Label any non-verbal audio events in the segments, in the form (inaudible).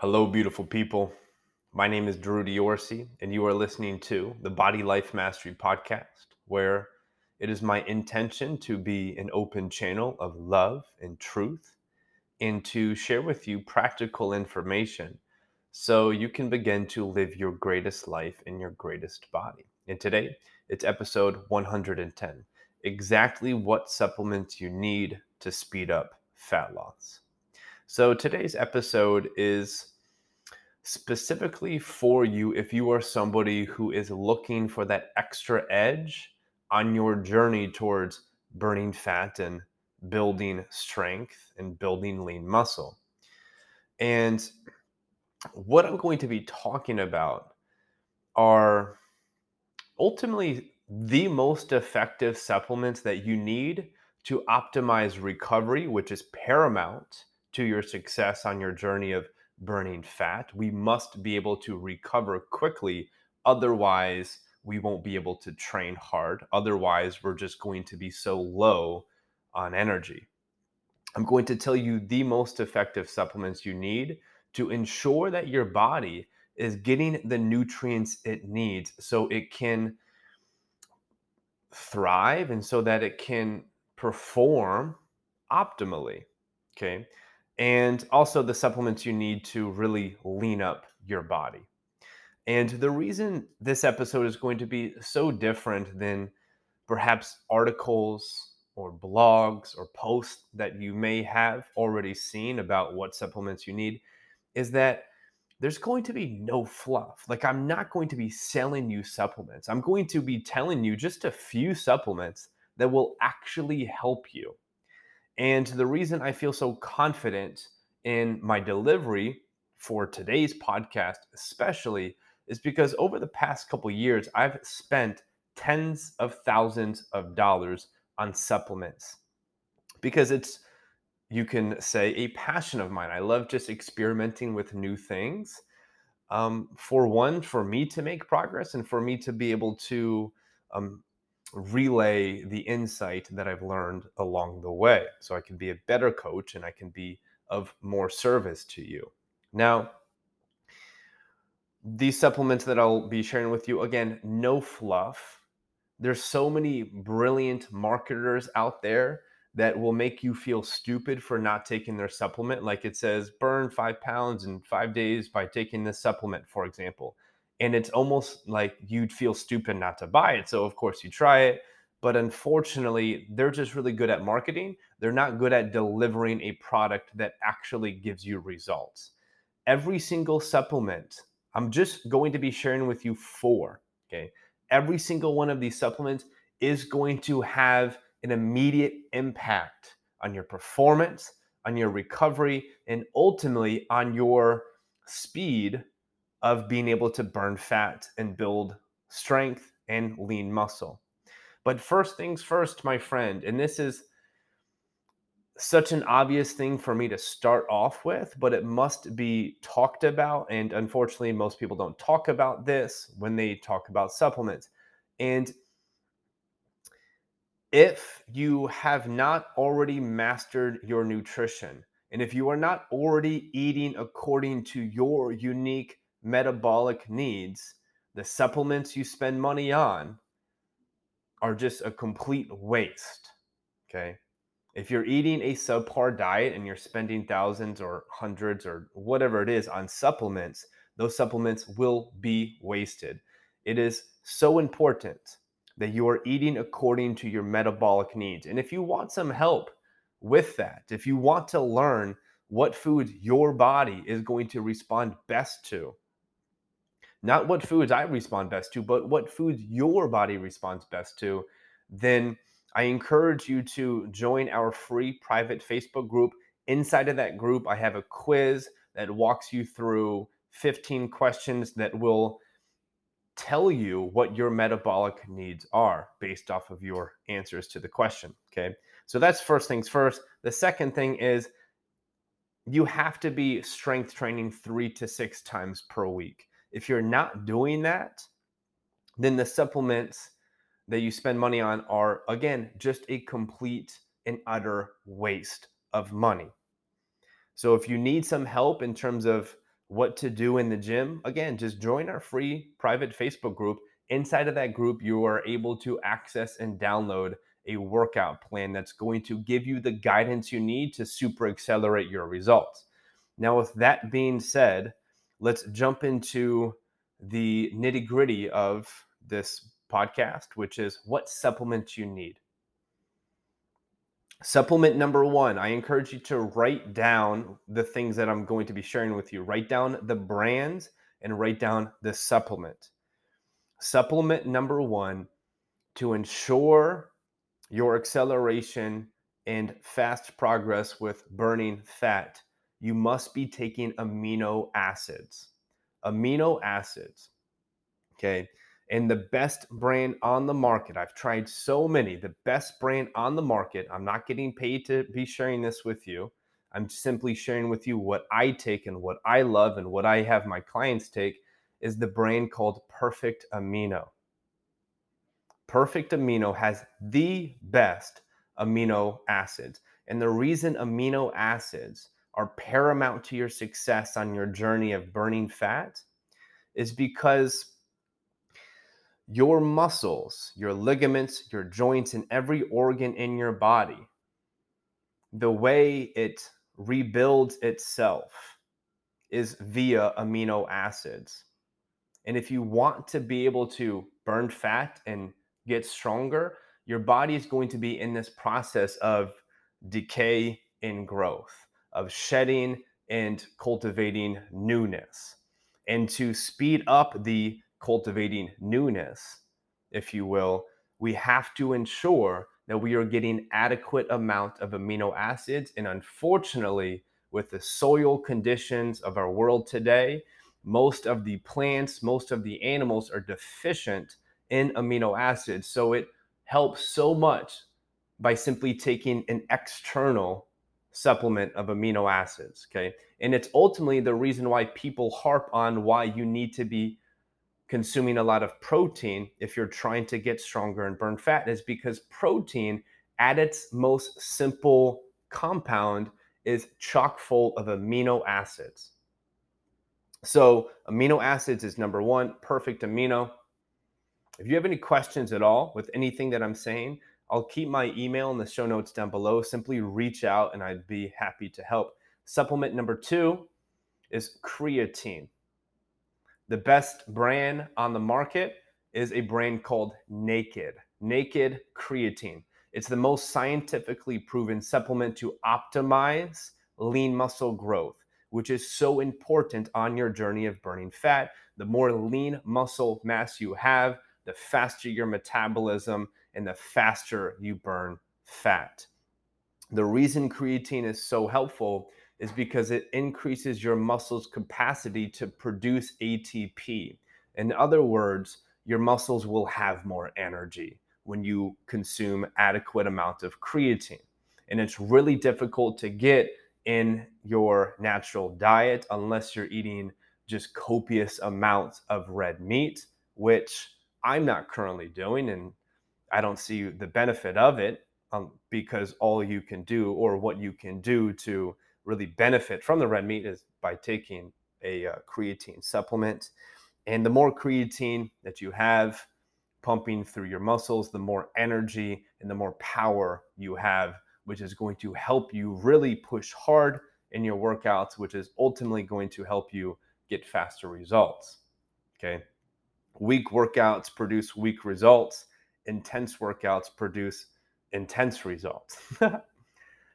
Hello, beautiful people. My name is Drew Diorsi, and you are listening to the Body Life Mastery Podcast, where it is my intention to be an open channel of love and truth and to share with you practical information so you can begin to live your greatest life in your greatest body. And today, it's episode 110 exactly what supplements you need to speed up fat loss. So today's episode is specifically for you if you are somebody who is looking for that extra edge on your journey towards burning fat and building strength and building lean muscle. And what I'm going to be talking about are ultimately the most effective supplements that you need to optimize recovery, which is paramount to your success on your journey of burning fat. We must be able to recover quickly. Otherwise, we won't be able to train hard. Otherwise, we're just going to be so low on energy. I'm going to tell you the most effective supplements you need to ensure that your body is getting the nutrients it needs so it can thrive and so that it can perform optimally. Okay and also the supplements you need to really lean up your body. And the reason this episode is going to be so different than perhaps articles or blogs or posts that you may have already seen about what supplements you need is that there's going to be no fluff. Like, I'm not going to be selling you supplements. I'm going to be telling you just a few supplements that will actually help you. And the reason I feel so confident in my delivery for today's podcast, especially, is because over the past couple years, I've spent tens of thousands of dollars on supplements because it's, you can say, a passion of mine. I love just experimenting with new things. Um, for one, for me to make progress and for me to be able to um, relay the insight that I've learned along the way so I can be a better coach and I can be of more service to you. Now, these supplements that I'll be sharing with you again, no fluff. There's so many brilliant marketers out there that will make you feel stupid for not taking their supplement. Like it says, burn five pounds in five days by taking this supplement, for example and it's almost like you'd feel stupid not to buy it. So of course you try it, but unfortunately, they're just really good at marketing. They're not good at delivering a product that actually gives you results. Every single supplement, I'm just going to be sharing with you four, okay? Every single one of these supplements is going to have an immediate impact on your performance, on your recovery, and ultimately on your speed of being able to burn fat and build strength and lean muscle. But first things first, my friend, and this is such an obvious thing for me to start off with, but it must be talked about. And unfortunately, most people don't talk about this when they talk about supplements. And if you have not already mastered your nutrition, and if you are not already eating according to your unique metabolic needs, the supplements you spend money on are just a complete waste. Okay. If you're eating a subpar diet and you're spending thousands or hundreds or whatever it is on supplements, those supplements will be wasted. It is so important that you are eating according to your metabolic needs. And if you want some help with that, if you want to learn what foods your body is going to respond best to, not what foods I respond best to, but what foods your body responds best to, then I encourage you to join our free private Facebook group. Inside of that group, I have a quiz that walks you through 15 questions that will tell you what your metabolic needs are based off of your answers to the question. Okay. So that's first things first. The second thing is you have to be strength training three to six times per week. If you're not doing that, then the supplements that you spend money on are, again, just a complete and utter waste of money. So if you need some help in terms of what to do in the gym, again, just join our free private Facebook group. Inside of that group, you are able to access and download a workout plan that's going to give you the guidance you need to super accelerate your results. Now, with that being said, let's jump into the nitty gritty of this podcast, which is what supplements you need. Supplement number one, I encourage you to write down the things that I'm going to be sharing with you. Write down the brands and write down the supplement. Supplement number one to ensure your acceleration and fast progress with burning fat, you must be taking amino acids. Amino acids. Okay and the best brand on the market. I've tried so many, the best brand on the market. I'm not getting paid to be sharing this with you. I'm simply sharing with you what I take and what I love and what I have my clients take is the brand called Perfect Amino. Perfect Amino has the best amino acids. And the reason amino acids are paramount to your success on your journey of burning fat is because your muscles, your ligaments, your joints, and every organ in your body, the way it rebuilds itself is via amino acids. And if you want to be able to burn fat and get stronger, your body is going to be in this process of decay and growth, of shedding and cultivating newness. And to speed up the cultivating newness, if you will, we have to ensure that we are getting adequate amount of amino acids. And unfortunately, with the soil conditions of our world today, most of the plants, most of the animals are deficient in amino acids. So it helps so much by simply taking an external supplement of amino acids. Okay. And it's ultimately the reason why people harp on why you need to be consuming a lot of protein if you're trying to get stronger and burn fat is because protein at its most simple compound is chock full of amino acids. So, amino acids is number one, perfect amino. If you have any questions at all with anything that I'm saying, I'll keep my email in the show notes down below. Simply reach out and I'd be happy to help. Supplement number two is creatine. The best brand on the market is a brand called Naked, Naked Creatine. It's the most scientifically proven supplement to optimize lean muscle growth, which is so important on your journey of burning fat. The more lean muscle mass you have, the faster your metabolism and the faster you burn fat. The reason creatine is so helpful is because it increases your muscle's capacity to produce ATP. In other words, your muscles will have more energy when you consume adequate amount of creatine. And it's really difficult to get in your natural diet unless you're eating just copious amounts of red meat, which I'm not currently doing and I don't see the benefit of it um, because all you can do or what you can do to really benefit from the red meat is by taking a uh, creatine supplement. And the more creatine that you have pumping through your muscles, the more energy and the more power you have, which is going to help you really push hard in your workouts, which is ultimately going to help you get faster results. Okay. Weak workouts produce weak results, intense workouts produce intense results. (laughs)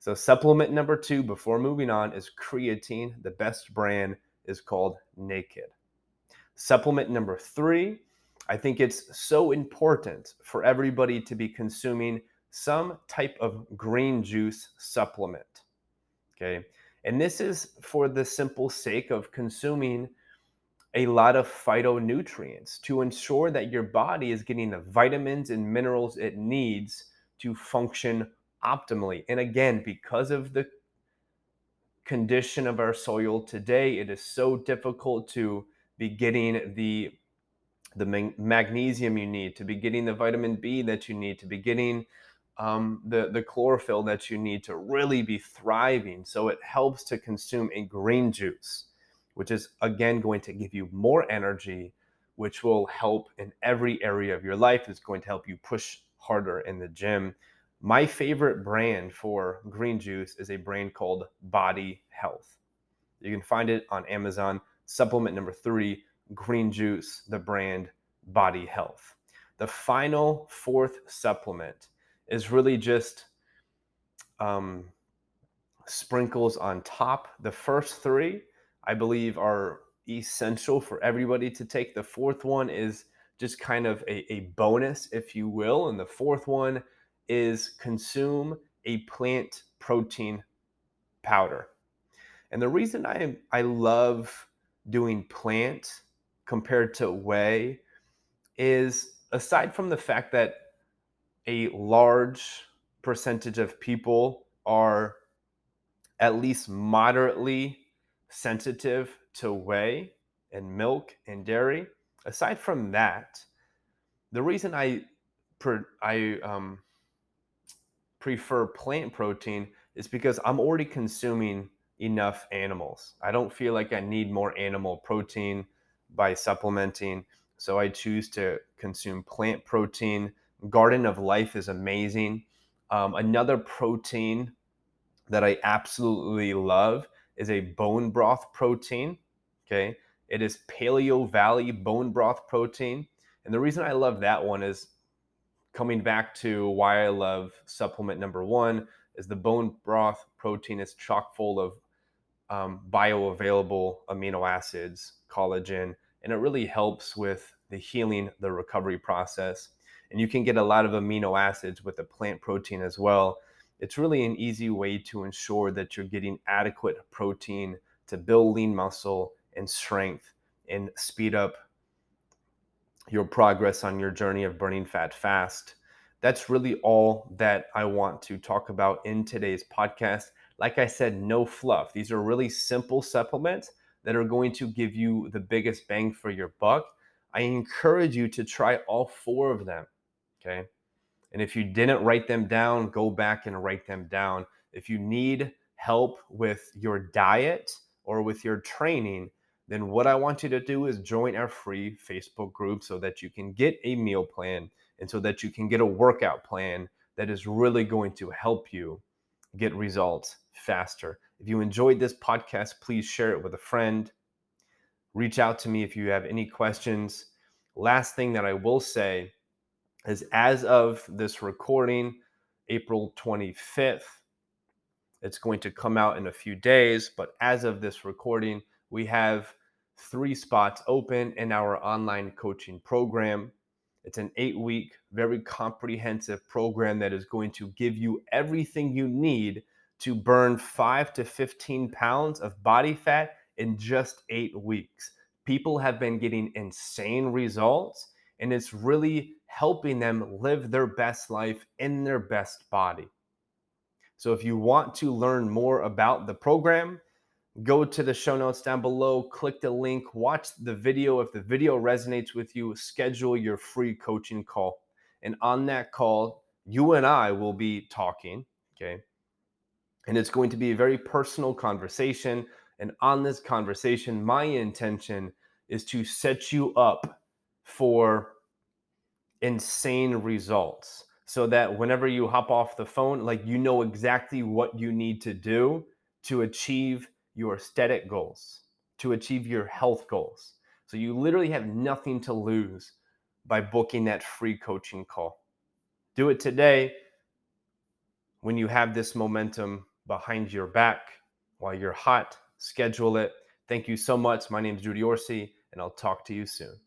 So, supplement number two before moving on is creatine. The best brand is called Naked. Supplement number three, I think it's so important for everybody to be consuming some type of green juice supplement. Okay. And this is for the simple sake of consuming a lot of phytonutrients to ensure that your body is getting the vitamins and minerals it needs to function optimally. And again, because of the condition of our soil today, it is so difficult to be getting the the magnesium you need, to be getting the vitamin B that you need, to be getting um, the the chlorophyll that you need to really be thriving. So it helps to consume a green juice, which is again going to give you more energy, which will help in every area of your life. It's going to help you push harder in the gym. My favorite brand for green juice is a brand called Body Health. You can find it on Amazon. Supplement number three, green juice, the brand Body Health. The final fourth supplement is really just um, sprinkles on top. The first three, I believe, are essential for everybody to take. The fourth one is just kind of a, a bonus, if you will. And the fourth one is consume a plant protein powder. And the reason I I love doing plant compared to whey is aside from the fact that a large percentage of people are at least moderately sensitive to whey and milk and dairy. Aside from that, the reason I I um, prefer plant protein is because I'm already consuming enough animals. I don't feel like I need more animal protein by supplementing, so I choose to consume plant protein. Garden of Life is amazing. Um, another protein that I absolutely love is a bone broth protein. Okay. It is Paleo Valley bone broth protein. And the reason I love that one is coming back to why I love supplement number one is the bone broth protein is chock full of um, bioavailable amino acids, collagen, and it really helps with the healing, the recovery process. And you can get a lot of amino acids with the plant protein as well it's really an easy way to ensure that you're getting adequate protein to build lean muscle and strength and speed up your progress on your journey of burning fat fast. That's really all that I want to talk about in today's podcast. Like I said, no fluff. These are really simple supplements that are going to give you the biggest bang for your buck. I encourage you to try all four of them. Okay. And if you didn't write them down, go back and write them down. If you need help with your diet or with your training, then what I want you to do is join our free Facebook group so that you can get a meal plan and so that you can get a workout plan that is really going to help you get results faster. If you enjoyed this podcast, please share it with a friend. Reach out to me if you have any questions. Last thing that I will say is as of this recording, April 25th. It's going to come out in a few days, but as of this recording, we have three spots open in our online coaching program. It's an eight week, very comprehensive program that is going to give you everything you need to burn five to 15 pounds of body fat in just eight weeks. People have been getting insane results, and it's really helping them live their best life in their best body. So if you want to learn more about the program, go to the show notes down below, click the link, watch the video. If the video resonates with you, schedule your free coaching call. And on that call, you and I will be talking, okay? And it's going to be a very personal conversation. And on this conversation, my intention is to set you up for insane results so that whenever you hop off the phone, like you know exactly what you need to do to achieve your aesthetic goals, to achieve your health goals. So you literally have nothing to lose by booking that free coaching call. Do it today when you have this momentum behind your back while you're hot. Schedule it. Thank you so much. My name is Drew Diorsi, and I'll talk to you soon.